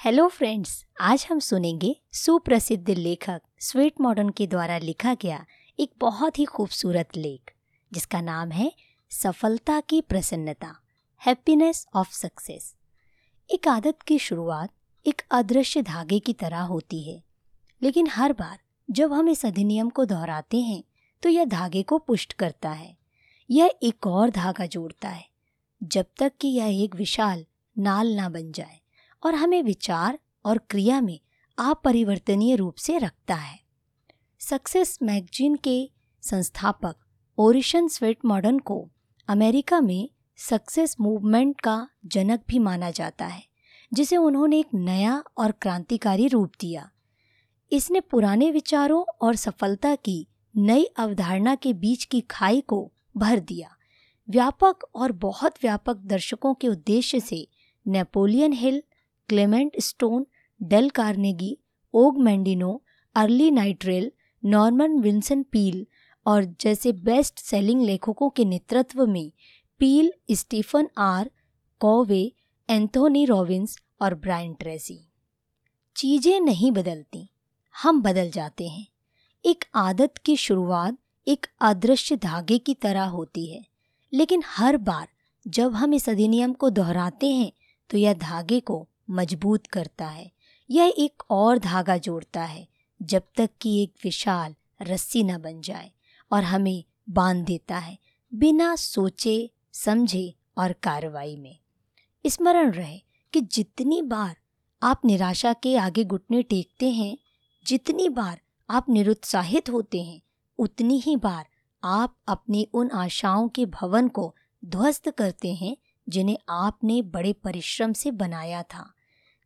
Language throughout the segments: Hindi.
हेलो फ्रेंड्स आज हम सुनेंगे सुप्रसिद्ध लेखक स्वीट मॉडर्न के द्वारा लिखा गया एक बहुत ही खूबसूरत लेख, जिसका नाम है सफलता की प्रसन्नता हैप्पीनेस ऑफ़ सक्सेस एक आदत की शुरुआत एक अदृश्य धागे की तरह होती है, लेकिन हर बार जब हम इस अधिनियम को दोहराते हैं तो यह धागे को पुष्ट करता है। यह एक और धागा जोड़ता है, जब तक कि यह एक विशाल नाल ना बन जाए। और हमें विचार और क्रिया में अपरिवर्तनीय रूप से रखता है। सक्सेस मैगजीन के संस्थापक ओरिशन स्वेट मॉडर्न को अमेरिका में सक्सेस मूवमेंट का जनक भी माना जाता है, जिसे उन्होंने एक नया और क्रांतिकारी रूप दिया। इसने पुराने विचारों और सफलता की नई अवधारणा के बीच की खाई को भर दिया। व्यापक और बहुत व्यापक दर्शकों के उद्देश्य से Napoleon Hill Clement Stone, Dale Carnegie, Og Mandino, Earl Nightingale, Norman Vincent Peale और जैसे बेस्ट सेलिंग लेखकों के नेतृत्व में Peale, Stephen R, Covey, Anthony Robbins और ब्रायन ट्रेसी। चीज़ें नहीं बदलती, हम बदल जाते हैं। एक आदत की शुरुआत एक अदृश्य धागे की तरह होती है, लेकिन हर बार जब हम इस अधिनियम को दोहराते हैं तो यह धागे को मज़बूत करता है। यह एक और धागा जोड़ता है, जब तक कि एक विशाल रस्सी न बन जाए और हमें बाँध देता है, बिना सोचे, समझे और कार्रवाई में। स्मरण रहे कि जितनी बार आप निराशा के आगे घुटने टेकते हैं, जितनी बार आप निरुत्साहित होते हैं, उतनी ही बार आप अपनी उन आशाओं के भवन को ध्वस्त करते हैं, जिन्हें आपने बड़े परिश्रम से बनाया था।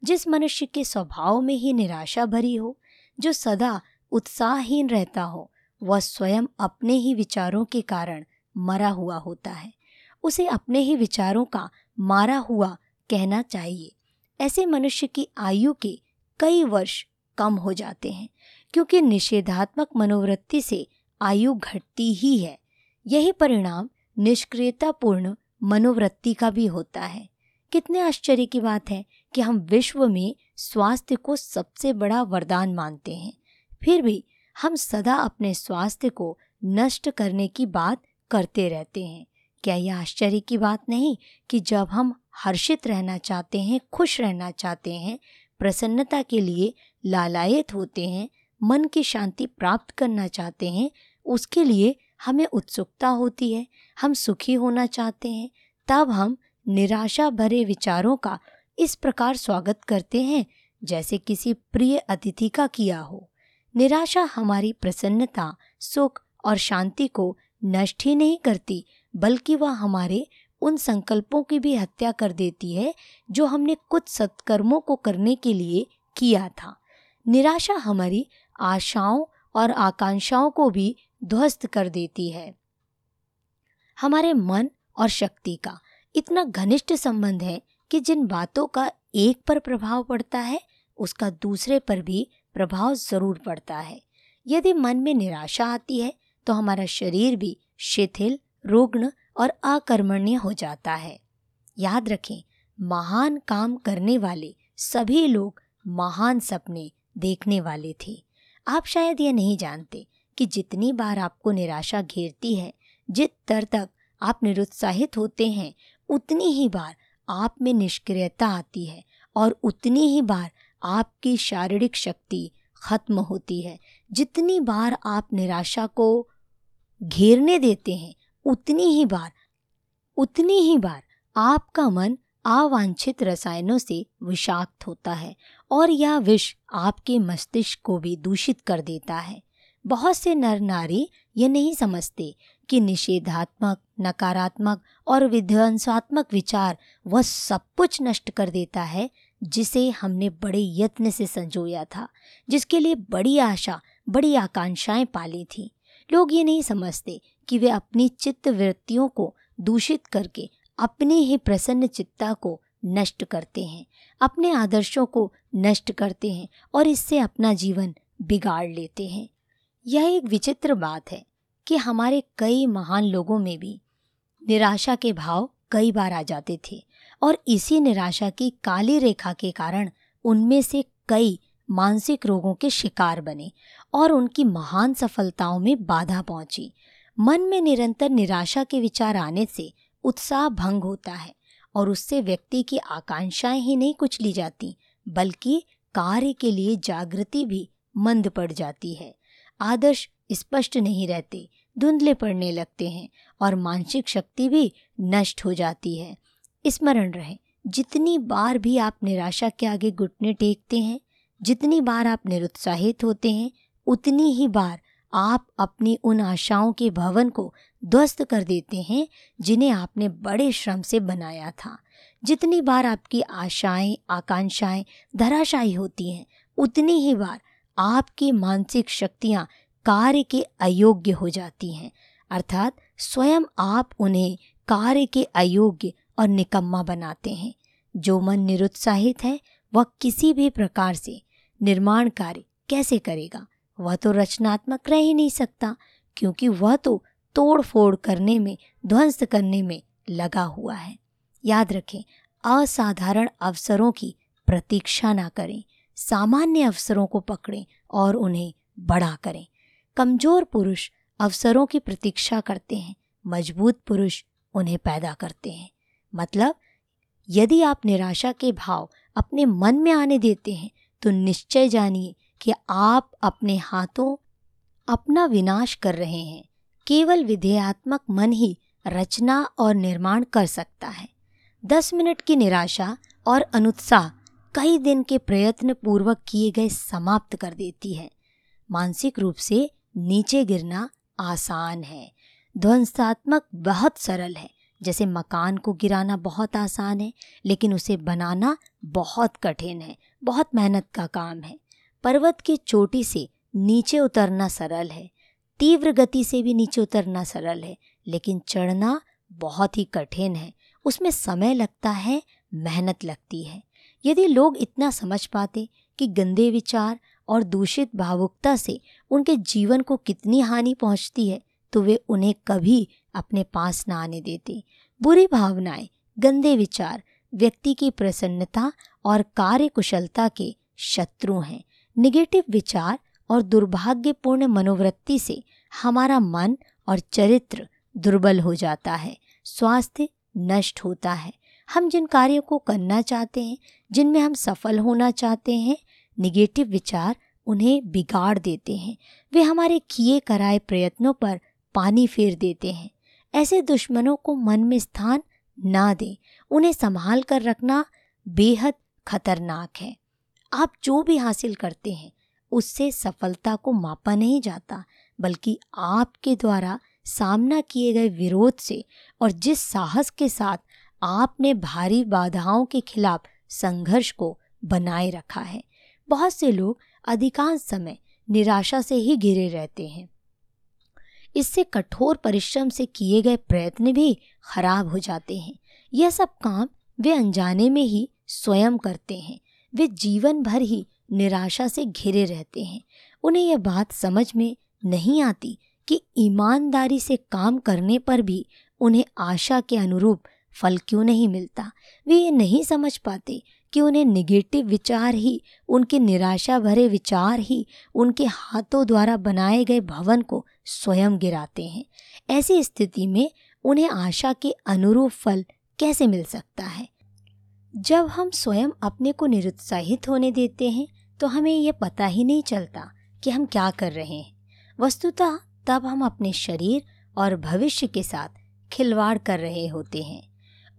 जिस मनुष्य के स्वभाव में ही निराशा भरी हो, जो सदा उत्साहहीन रहता हो, वह स्वयं अपने ही विचारों के कारण मरा हुआ होता है। उसे अपने ही विचारों का मारा हुआ कहना चाहिए। ऐसे मनुष्य की आयु के कई वर्ष कम हो जाते हैं, क्योंकि निषेधात्मक मनोवृत्ति से आयु घटती ही है। यही परिणाम निष्क्रियतापूर्ण मनोवृत्ति का भी होता है। कितने आश्चर्य की बात है कि हम विश्व में स्वास्थ्य को सबसे बड़ा वरदान मानते हैं। फिर भी हम सदा अपने स्वास्थ्य को नष्ट करने की बात करते रहते हैं। क्या यह आश्चर्य की बात नहीं कि जब हम हर्षित रहना चाहते हैं, खुश रहना चाहते हैं, प्रसन्नता के लिए लालायत होते हैं, मन की शांति प्राप्त करना चाहते हैं, उसके लिए हमें उत्सुकता होती है, हम सुखी होना चाहते हैं, तब हम निराशा भरे विचारों का इस प्रकार स्वागत करते हैं, जैसे किसी प्रिय अतिथि का किया हो। निराशा हमारी प्रसन्नता, सुख और शांति को नष्ट ही नहीं करती, बल्कि वह हमारे उन संकल्पों की भी हत्या कर देती है, जो हमने कुछ सत्कर्मों को करने के लिए किया था। निराशा हमारी आशाओं और आकांक्षाओं को भी ध्वस्त कर देती है। हमारे मन और शक्ति का इतना घनिष्ठ संबंध है कि जिन बातों का एक पर प्रभाव पड़ता है, उसका दूसरे पर भी प्रभाव ज़रूर पड़ता है। यदि मन में निराशा आती है तो हमारा शरीर भी शिथिल, रुग्ण और अकर्मण्य हो जाता है। याद रखें, महान काम करने वाले सभी लोग महान सपने देखने वाले थे। आप शायद ये नहीं जानते कि जितनी बार आपको निराशा घेरती है, जित तर तक आप निरुत्साहित होते हैं, उतनी ही बार आप में निष्क्रियता आती है और उतनी ही बार आपकी शारीरिक शक्ति खत्म होती है। जितनी बार आप निराशा को घेरने देते हैं, उतनी ही बार, उतनी ही बार आपका मन अवांछित रसायनों से विषाक्त होता है और यह विष आपके मस्तिष्क को भी दूषित कर देता है। बहुत से नर नारी ये नहीं समझते कि निषेधात्मक, नकारात्मक और विध्वंसात्मक विचार वह सब कुछ नष्ट कर देता है, जिसे हमने बड़े यत्न से संजोया था, जिसके लिए बड़ी आशा, बड़ी आकांक्षाएँ पाली थी। लोग ये नहीं समझते कि वे अपनी चित्त वृत्तियों को दूषित करके अपनी ही प्रसन्न चित्ता को नष्ट करते हैं, अपने आदर्शों को नष्ट करते हैं और इससे अपना जीवन बिगाड़ लेते हैं। यह एक विचित्र बात है। कि हमारे कई महान लोगों में भी निराशा के भाव कई बार आ जाते थे और इसी निराशा की काली रेखा के कारण उनमें से कई मानसिक रोगों के शिकार बने और उनकी महान सफलताओं में बाधा पहुँची। मन में निरंतर निराशा के विचार आने से उत्साह भंग होता है और उससे व्यक्ति की आकांक्षाएँ ही नहीं कुछ ली जाती, बल्कि कार्य के लिए जागृति भी मंद पड़ जाती है। आदर्श स्पष्ट नहीं रहते, धुंधले पड़ने लगते हैं और मानसिक शक्ति भी नष्ट हो जाती है। स्मरण रहे, जितनी बार भी आप निराशा के आगे घुटने टेकते हैं, जितनी बार आप निरुत्साहित होते हैं, उतनी ही बार आप अपनी उन आशाओं के भवन को ध्वस्त कर देते हैं, जिन्हें आपने बड़े श्रम से बनाया था। जितनी बार आपकी आशाएँ, आकांक्षाएँ धराशायी होती हैं, उतनी ही बार आपकी मानसिक शक्तियाँ कार्य के अयोग्य हो जाती हैं। अर्थात स्वयं आप उन्हें कार्य के अयोग्य और निकम्मा बनाते हैं। जो मन निरुत्साहित है, वह किसी भी प्रकार से निर्माण कार्य कैसे करेगा? वह तो रचनात्मक रह ही नहीं सकता, क्योंकि वह तो तोड़ फोड़ करने में, ध्वंस करने में लगा हुआ है। याद रखें, असाधारण अवसरों की प्रतीक्षा ना करें, सामान्य अवसरों को पकड़ें और उन्हें बड़ा करें। कमज़ोर पुरुष अवसरों की प्रतीक्षा करते हैं, मज़बूत पुरुष उन्हें पैदा करते हैं। मतलब यदि आप निराशा के भाव अपने मन में आने देते हैं तो निश्चय जानिए कि आप अपने हाथों अपना विनाश कर रहे हैं। केवल विधेयात्मक मन ही रचना और निर्माण कर सकता है। दस मिनट की निराशा और अनुत्साह कई दिन के प्रयत्न पूर्वक किए गए समाप्त कर देती है। मानसिक रूप से नीचे गिरना आसान है। ध्वंसात्मक बहुत सरल है। जैसे मकान को गिराना बहुत आसान है, लेकिन उसे बनाना बहुत कठिन है। बहुत मेहनत का काम है। पर्वत की चोटी से नीचे उतरना सरल है। तीव्र गति से भी नीचे उतरना सरल है, लेकिन चढ़ना बहुत ही कठिन है। उसमें समय लगता है, मेहनत लगती है। यदि लोग इतना समझ पाते कि गंदे विचार और दूषित भावुकता से उनके जीवन को कितनी हानि पहुँचती है तो वे उन्हें कभी अपने पास ना आने देते। बुरी भावनाएँ, गंदे विचार, व्यक्ति की प्रसन्नता और कार्य कुशलता के शत्रु हैं। निगेटिव विचार और दुर्भाग्यपूर्ण मनोवृत्ति से हमारा मन और चरित्र दुर्बल हो जाता है, स्वास्थ्य नष्ट होता है। हम जिन कार्यों को करना चाहते हैं, जिनमें हम सफल होना चाहते हैं निगेटिव विचार उन्हें बिगाड़ देते हैं। वे हमारे किए कराए प्रयत्नों पर पानी फेर देते हैं। ऐसे दुश्मनों को मन में स्थान ना दें। उन्हें संभाल कर रखना बेहद खतरनाक है। आप जो भी हासिल करते हैं, उससे सफलता को मापा नहीं जाता, बल्कि आपके द्वारा सामना किए गए विरोध से और जिस साहस के साथ आपने भारी बाधाओं के खिलाफ संघर्ष को बनाए रखा है बहुत से लोग अधिकांश समय निराशा से ही घिरे रहते हैं। इससे कठोर परिश्रम से किए गए प्रयत्न भी खराब हो जाते हैं। यह सब काम वे अनजाने में ही स्वयं करते हैं। वे जीवन भर ही निराशा से घिरे रहते हैं। उन्हें यह बात समझ में नहीं आती कि ईमानदारी से काम करने पर भी उन्हें आशा के अनुरूप फल क्यों नहीं मिलता। वे ये नहीं समझ पाते कि उन्हें निगेटिव विचार ही, उनके निराशा भरे विचार ही, उनके हाथों द्वारा बनाए गए भवन को स्वयं गिराते हैं। ऐसी स्थिति में उन्हें आशा के अनुरूप फल कैसे मिल सकता है? जब हम स्वयं अपने को निरुत्साहित होने देते हैं तो हमें यह पता ही नहीं चलता कि हम क्या कर रहे हैं। वस्तुतः तब हम अपने शरीर और भविष्य के साथ खिलवाड़ कर रहे होते हैं।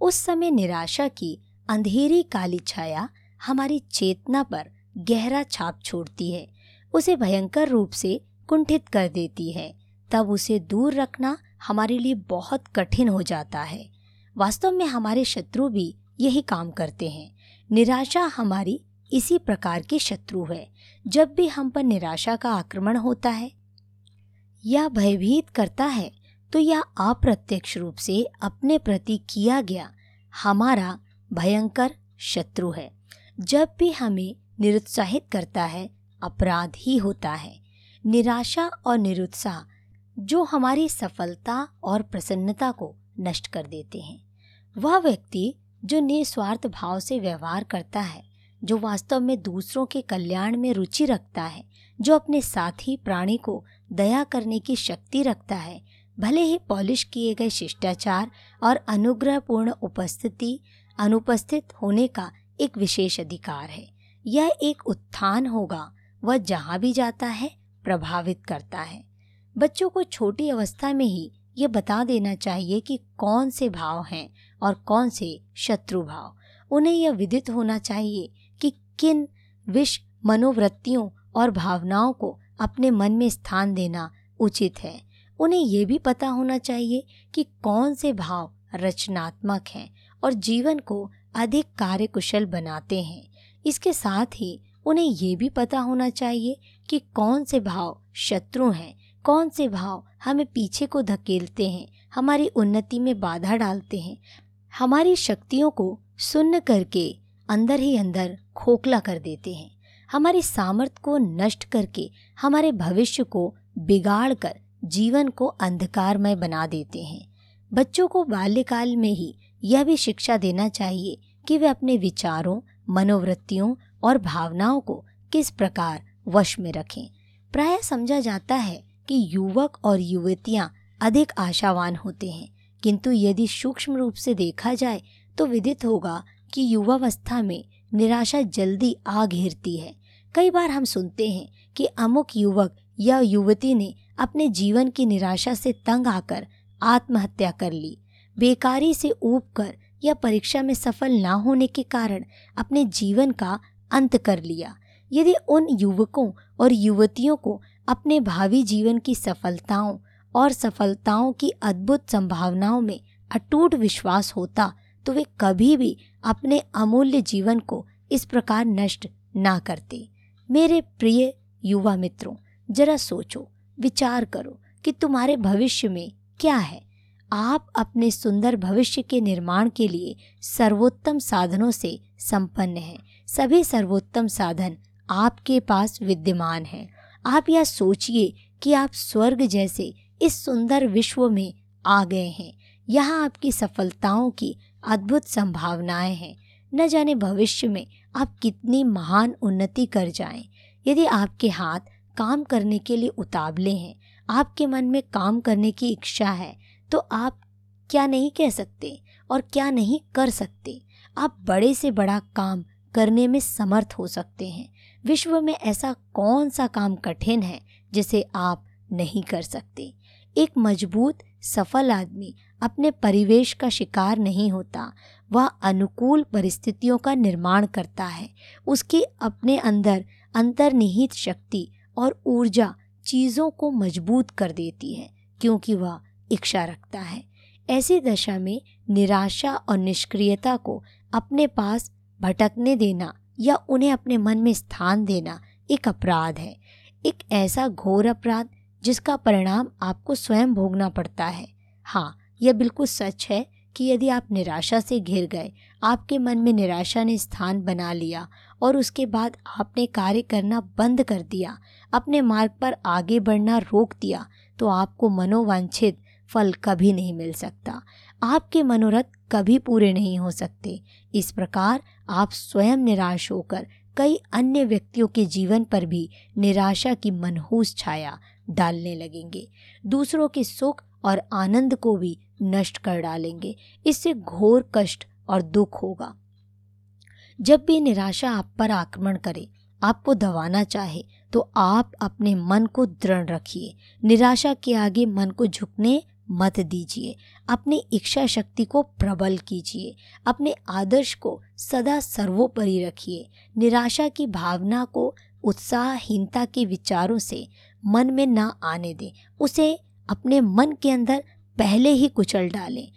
उस समय निराशा की अंधेरी काली छाया हमारी चेतना पर गहरा छाप छोड़ती है। उसे भयंकर रूप से कुंठित कर देती है। तब उसे दूर रखना हमारे लिए बहुत कठिन हो जाता है। वास्तव में हमारे शत्रु भी यही काम करते हैं। निराशा हमारी इसी प्रकार की शत्रु है। जब भी हम पर निराशा का आक्रमण होता है या भयभीत करता है तो यह अप्रत्यक्ष रूप से अपने प्रति किया गया, हमारा भयंकर शत्रु है। जब भी हमें निरुत्साहित करता है, अपराध ही होता है। निराशा और निरुत्साह जो हमारी सफलता और प्रसन्नता को नष्ट कर देते हैं। वह व्यक्ति जो निस्वार्थ भाव से व्यवहार करता है, जो वास्तव में दूसरों के कल्याण में रुचि रखता है, जो अपने साथी प्राणी को दया करने की शक्ति रखता है, भले ही पॉलिश किए गए शिष्टाचार और अनुग्रहपूर्ण उपस्थिति अनुपस्थित होने का एक विशेष अधिकार है। यह एक उत्थान होगा, वह जहाँ भी जाता है, प्रभावित करता है। बच्चों को छोटी अवस्था में ही ये बता देना चाहिए कि कौन से भाव हैं और कौन से शत्रु भाव। उन्हें यह विदित होना चाहिए कि किन विष मनोवृत्तियों और भावनाओं को अपने मन में स्थान देना उचित है। उन्हें यह भी पता होना चाहिए कि कौन से भाव रचनात्मक हैं और जीवन को अधिक कार्यकुशल बनाते हैं। इसके साथ ही उन्हें ये भी पता होना चाहिए कि कौन से भाव शत्रु हैं, कौन से भाव हमें पीछे को धकेलते हैं, हमारी उन्नति में बाधा डालते हैं। हमारी शक्तियों को सुन्न करके अंदर ही अंदर खोखला कर देते हैं। हमारी सामर्थ्य को नष्ट करके हमारे भविष्य को बिगाड़ कर जीवन को अंधकारमय बना देते हैं। बच्चों को बाल्यकाल में ही यह भी शिक्षा देना चाहिए कि वे अपने विचारों, मनोवृत्तियों और भावनाओं को किस प्रकार वश में रखें। प्राय समझा जाता है कि युवक और युवतियाँ अधिक आशावान होते हैं, किंतु यदि सूक्ष्म रूप से देखा जाए तो विदित होगा कि युवावस्था में निराशा जल्दी आ घेरती है। कई बार हम सुनते हैं कि अमुक युवक या युवती ने अपने जीवन की निराशा से तंग आकर आत्महत्या कर ली। बेकारी से ऊब कर या परीक्षा में सफल ना होने के कारण अपने जीवन का अंत कर लिया। यदि उन युवकों और युवतियों को अपने भावी जीवन की सफलताओं और सफलताओं की अद्भुत संभावनाओं में अटूट विश्वास होता तो वे कभी भी अपने अमूल्य जीवन को इस प्रकार नष्ट ना करते। मेरे प्रिय युवा मित्रों, जरा सोचो, विचार करो कि तुम्हारे भविष्य में क्या है? आप अपने सुंदर भविष्य के निर्माण के लिए सर्वोत्तम साधनों से संपन्न हैं। सभी सर्वोत्तम साधन आपके पास विद्यमान हैं। आप यह सोचिए कि आप स्वर्ग जैसे इस सुंदर विश्व में आ गए हैं। यहाँ आपकी सफलताओं की अद्भुत संभावनाएँ हैं। न जाने भविष्य में आप कितनी महान उन्नति कर जाएँ। यदि आपके हाथ काम करने के लिए उतावले हैं आपके मन में काम करने की इच्छा है तो आप क्या नहीं कह सकते और क्या नहीं कर सकते। आप बड़े से बड़ा काम करने में समर्थ हो सकते हैं। विश्व में ऐसा कौन सा काम कठिन है जिसे आप नहीं कर सकते? एक मज़बूत, सफल आदमी अपने परिवेश का शिकार नहीं होता। वह अनुकूल परिस्थितियों का निर्माण करता है। उसकी अपने अंदर अंतर्निहित शक्ति और ऊर्जा चीज़ों को मज़बूत कर देती है, क्योंकि वह इच्छा रखता है। ऐसी दशा में निराशा और निष्क्रियता को अपने पास भटकने देना या उन्हें अपने मन में स्थान देना एक अपराध है। एक ऐसा घोर अपराध जिसका परिणाम आपको स्वयं भोगना पड़ता है। हाँ यह बिल्कुल सच है कि यदि आप निराशा से घिर गए, आपके मन में निराशा ने स्थान बना लिया और उसके बाद आपने कार्य करना बंद कर दिया, अपने मार्ग पर आगे बढ़ना रोक दिया तो आपको मनोवांछित फल कभी नहीं मिल सकता। आपके मनोरथ कभी पूरे नहीं हो सकते। इस प्रकार आप स्वयं निराश होकर कई अन्य व्यक्तियों के जीवन पर भी निराशा की मनहूस छाया डालने लगेंगे। दूसरों के सुख और आनंद को भी नष्ट कर डालेंगे। इससे घोर कष्ट और दुख होगा। जब भी निराशा आप पर आक्रमण करे, आपको दबाना चाहे तो आप अपने मन को दृढ़ रखिए। निराशा के आगे मन को झुकने मत दीजिए। अपनी इच्छा शक्ति को प्रबल कीजिए। अपने आदर्श को सदा सर्वोपरि रखिए। निराशा की भावना को उत्साहहीनता के विचारों से मन में ना आने दें। उसे अपने मन के अंदर पहले ही कुचल डालें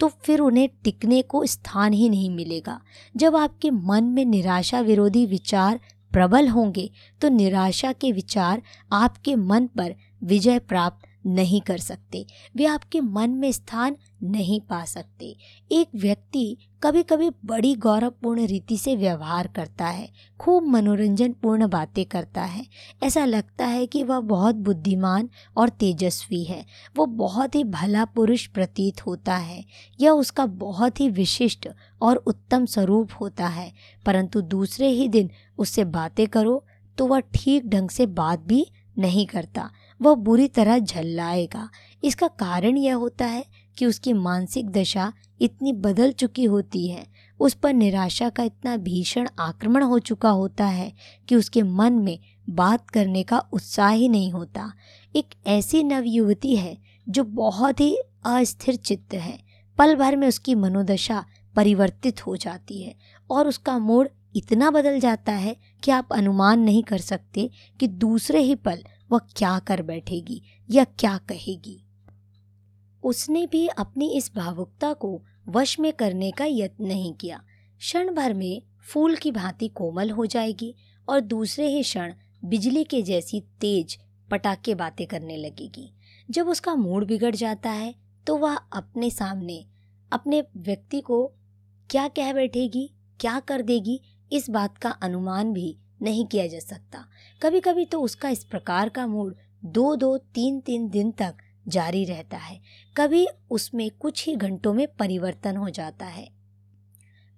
तो फिर उन्हें टिकने को स्थान ही नहीं मिलेगा। जब आपके मन में निराशा विरोधी विचार प्रबल होंगे तो निराशा के विचार आपके मन पर विजय प्राप्त नहीं कर सकते। वे आपके मन में स्थान नहीं पा सकते। एक व्यक्ति कभी कभी बड़ी गौरवपूर्ण रीति से व्यवहार करता है, खूब मनोरंजन पूर्ण बातें करता है। ऐसा लगता है कि वह बहुत बुद्धिमान और तेजस्वी है। वो बहुत ही भला पुरुष प्रतीत होता है यह उसका बहुत ही विशिष्ट और उत्तम स्वरूप होता है। परंतु दूसरे ही दिन उससे बातें करो तो वह ठीक ढंग से बात भी नहीं करता। वह बुरी तरह झल्लाएगा। इसका कारण यह होता है कि उसकी मानसिक दशा इतनी बदल चुकी होती है। उस पर निराशा का इतना भीषण आक्रमण हो चुका होता है कि उसके मन में बात करने का उत्साह ही नहीं होता। एक ऐसी नवयुवती है जो बहुत ही अस्थिर चित्त है। पल भर में उसकी मनोदशा परिवर्तित हो जाती है और उसका मूड इतना बदल जाता है कि आप अनुमान नहीं कर सकते कि दूसरे ही पल वह क्या कर बैठेगी या क्या कहेगी? उसने भी अपनी इस भावुकता को वश में करने का यत्न नहीं किया। क्षण भर में फूल की भांति कोमल हो जाएगी और दूसरे ही क्षण बिजली के जैसी तेज पटाखे बातें करने लगेगी। जब उसका मूड बिगड़ जाता है तो वह अपने सामने अपने व्यक्ति को क्या कह बैठेगी, क्या कर देगी, इस बात का अनुमान भी नहीं किया जा सकता। कभी कभी तो उसका इस प्रकार का मूड दो दो, तीन तीन दिन तक जारी रहता है। कभी उसमें कुछ ही घंटों में परिवर्तन हो जाता है।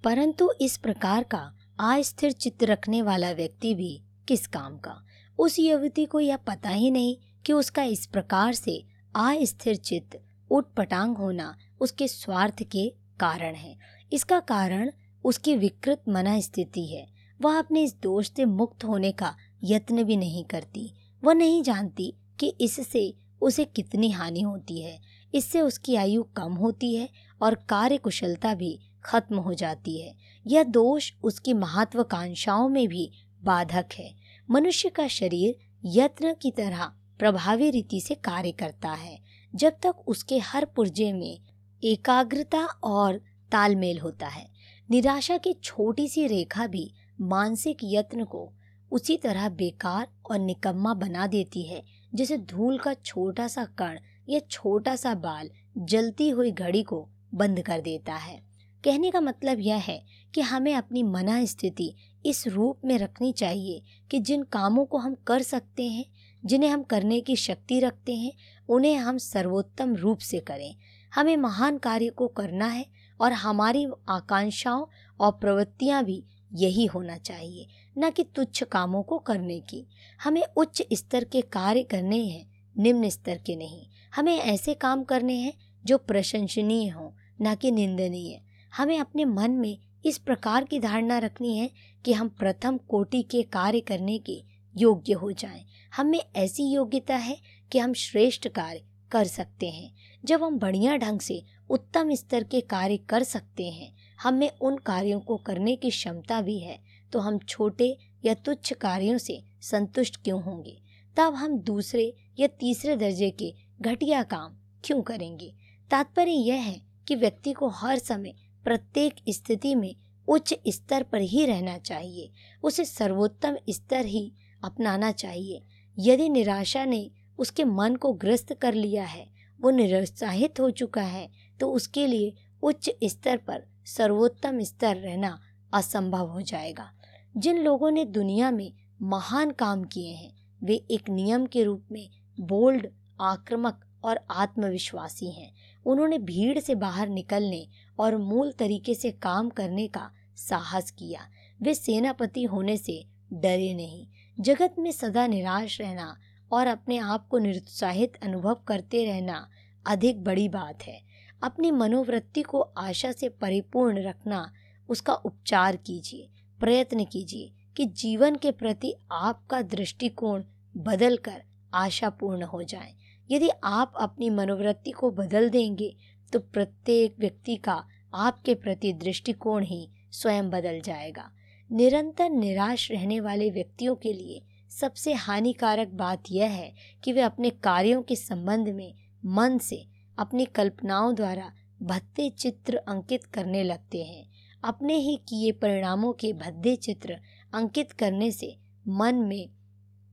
परंतु इस प्रकार का अस्थिर चित्त रखने वाला व्यक्ति भी किस काम का? उस युवती को यह पता ही नहीं कि उसका इस प्रकार से अस्थिर चित्त उठपटांग होना उसके स्वार्थ के कारण है। इसका कारण उसकी विकृत मना स्थिति है। वह अपने इस दोष से मुक्त होने का यत्न भी नहीं करती। वह नहीं जानती कि इससे उसे कितनी हानि होती है। इससे उसकी आयु कम होती है और कार्य कुशलता भी खत्म हो जाती है। यह दोष उसकी महत्वाकांक्षाओं में भी बाधक है। मनुष्य का शरीर यत्न की तरह प्रभावी रीति से कार्य करता है। जब तक उसके हर पुर्जे में एकाग्रता और तालमेल होता है। निराशा की छोटी सी रेखा भी मानसिक यत्न को उसी तरह बेकार और निकम्मा बना देती है, जैसे धूल का छोटा सा कण या छोटा सा बाल जलती हुई घड़ी को बंद कर देता है। कहने का मतलब यह है कि हमें अपनी मना स्थिति इस रूप में रखनी चाहिए कि जिन कामों को हम कर सकते हैं, जिन्हें हम करने की शक्ति रखते हैं, उन्हें हम सर्वोत्तम रूप से करें। हमें महान कार्य को करना है और हमारी आकांक्षाओं और प्रवृत्तियाँ भी यही होना चाहिए, न कि तुच्छ कामों को करने की। हमें उच्च स्तर के कार्य करने हैं, निम्न स्तर के नहीं। हमें ऐसे काम करने हैं, जो प्रशंसनीय हो, न कि निंदनीय। हमें अपने मन में इस प्रकार की धारणा रखनी है कि हम प्रथम कोटि के कार्य करने के योग्य हो जाएँ। हमें ऐसी योग्यता है कि हम श्रेष्ठ कार्य कर सकते हैं। जब हम बढ़िया ढंग से उत्तम स्तर के कार्य कर सकते हैं हमें उन कार्यों को करने की क्षमता भी है तो हम छोटे या तुच्छ कार्यों से संतुष्ट क्यों होंगे? तब हम दूसरे या तीसरे दर्जे के घटिया काम क्यों करेंगे? तात्पर्य यह है कि व्यक्ति को हर समय प्रत्येक स्थिति में उच्च स्तर पर ही रहना चाहिए, उसे सर्वोत्तम स्तर ही अपनाना चाहिए। यदि निराशा ने उसके मन को ग्रस्त कर लिया है, वो निरुत्साहित हो चुका है तो उसके लिए उच्च स्तर पर सर्वोत्तम स्तर रहना असंभव हो जाएगा। जिन लोगों ने दुनिया में महान काम किए हैं, वे एक नियम के रूप में बोल्ड, आक्रामक और आत्मविश्वासी हैं। उन्होंने भीड़ से बाहर निकलने और मूल तरीके से काम करने का साहस किया। वे सेनापति होने से डरे नहीं। जगत में सदा निराश रहना और अपने आप को निरुत्साहित अनुभव करते रहना अधिक बड़ी बात है। अपनी मनोवृत्ति को आशा से परिपूर्ण रखना, उसका उपचार कीजिए, प्रयत्न कीजिए कि जीवन के प्रति आपका दृष्टिकोण बदलकर आशापूर्ण हो जाए। यदि आप अपनी मनोवृत्ति को बदल देंगे तो प्रत्येक व्यक्ति का आपके प्रति दृष्टिकोण ही स्वयं बदल जाएगा। निरंतर निराश रहने वाले व्यक्तियों के लिए सबसे हानिकारक बात यह है कि वे अपने कार्यों के संबंध में मन से अपनी कल्पनाओं द्वारा भद्दे चित्र अंकित करने लगते हैं। अपने ही किए परिणामों के भद्दे चित्र अंकित करने से मन में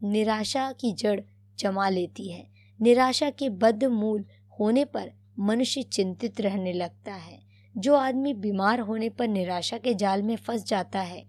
निराशा की जड़ जमा लेती है। निराशा के बद्ध मूल होने पर मनुष्य चिंतित रहने लगता है। जो आदमी बीमार होने पर निराशा के जाल में फंस जाता है,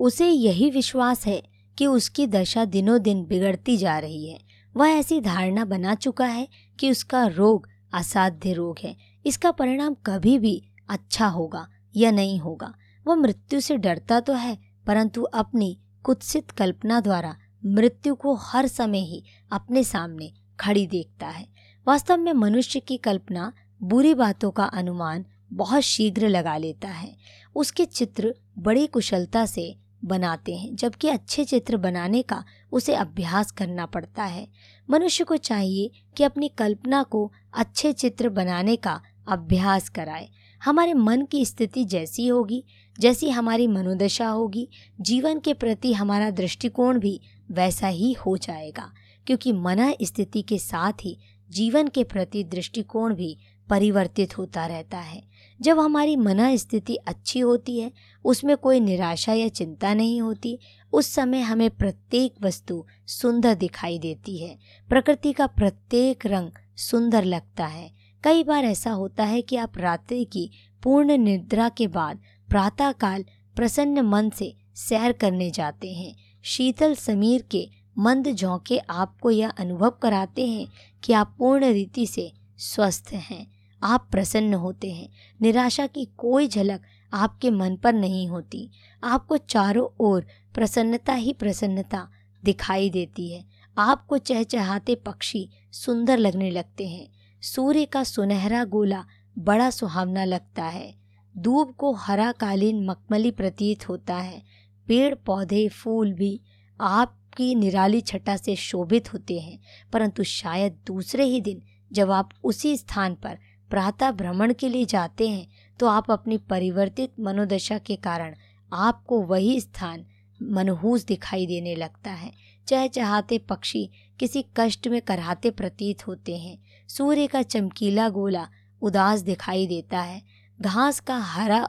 उसे यही विश्वास है कि उसकी दशा दिनों दिन बिगड़ती जा रही है। वह ऐसी धारणा बना चुका है कि उसका रोग असाध्य रोग है। इसका परिणाम कभी भी अच्छा होगा या नहीं होगा। वह मृत्यु से डरता तो है, परंतु अपनी कुत्सित कल्पना द्वारा मृत्यु को हर समय ही अपने सामने खड़ी देखता है। वास्तव में मनुष्य की कल्पना बुरी बातों का अनुमान बहुत शीघ्र लगा लेता है। उसके चित्र बड़ी कुशलता से बनाते हैं, जबकि अच्छे चित्र बनाने का उसे अभ्यास करना पड़ता है। मनुष्य को चाहिए कि अपनी कल्पना को अच्छे चित्र बनाने का अभ्यास कराए। हमारे मन की स्थिति जैसी होगी, जैसी हमारी मनोदशा होगी, जीवन के प्रति हमारा दृष्टिकोण भी वैसा ही हो जाएगा, क्योंकि मना स्थिति के साथ ही जीवन के प्रति दृष्टिकोण भी परिवर्तित होता रहता है। जब हमारी मना स्थिति अच्छी होती है, उसमें कोई निराशा या चिंता नहीं होती, उस समय हमें प्रत्येक वस्तु सुंदर दिखाई देती है। प्रकृति का प्रत्येक रंग सुंदर लगता है। कई बार ऐसा होता है कि आप रात्रि की पूर्ण निद्रा के बाद प्रातःकाल प्रसन्न मन से सैर करने जाते हैं। शीतल समीर के मंद झोंके आपको यह अनुभव कराते हैं कि आप पूर्ण रीति से स्वस्थ हैं। आप प्रसन्न होते हैं। निराशा की कोई झलक आपके मन पर नहीं होती। आपको चारों ओर प्रसन्नता ही प्रसन्नता दिखाई देती है। आपको चहचहाते पक्षी सुंदर लगने लगते हैं। सूर्य का सुनहरा गोला बड़ा सुहावना लगता है। दूब को हरा कालीन मखमली प्रतीत होता है। पेड़ पौधे फूल भी आपकी निराली छटा से शोभित होते हैं, परंतु शायद दूसरे ही दिन जब आप उसी स्थान पर प्रातः भ्रमण के लिए जाते हैं तो आप अपनी परिवर्तित मनोदशा के कारण आपको वही स्थान मनहूस दिखाई देने लगता है। चाहे चाहते पक्षी किसी कष्ट में कराहते प्रतीत होते हैं। सूर्य का चमकीला गोला उदास दिखाई देता है। घास का हरा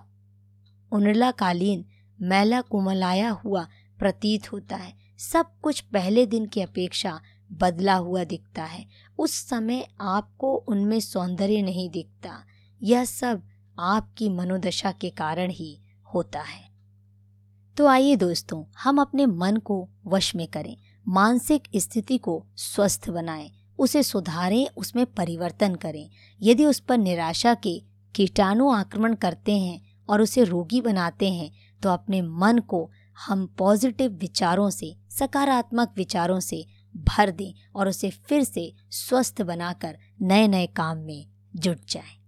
उनला कालीन मैला कुमलाया हुआ प्रतीत होता है। सब कुछ पहले दिन की अपेक्षा बदला हुआ दिखता है। उस समय आपको उनमें सौंदर्य नहीं दिखता। यह सब आपकी मनोदशा के कारण ही होता है। तो आइए दोस्तों, हम अपने मन को वश में करें, मानसिक स्थिति को स्वस्थ बनाएँ, उसे सुधारें, उसमें परिवर्तन करें। यदि उस पर निराशा के कीटाणु आक्रमण करते हैं और उसे रोगी बनाते हैं तो अपने मन को हम पॉजिटिव विचारों से, सकारात्मक विचारों से भर दें और उसे फिर से स्वस्थ बनाकर नए नए काम में जुट जाएँ।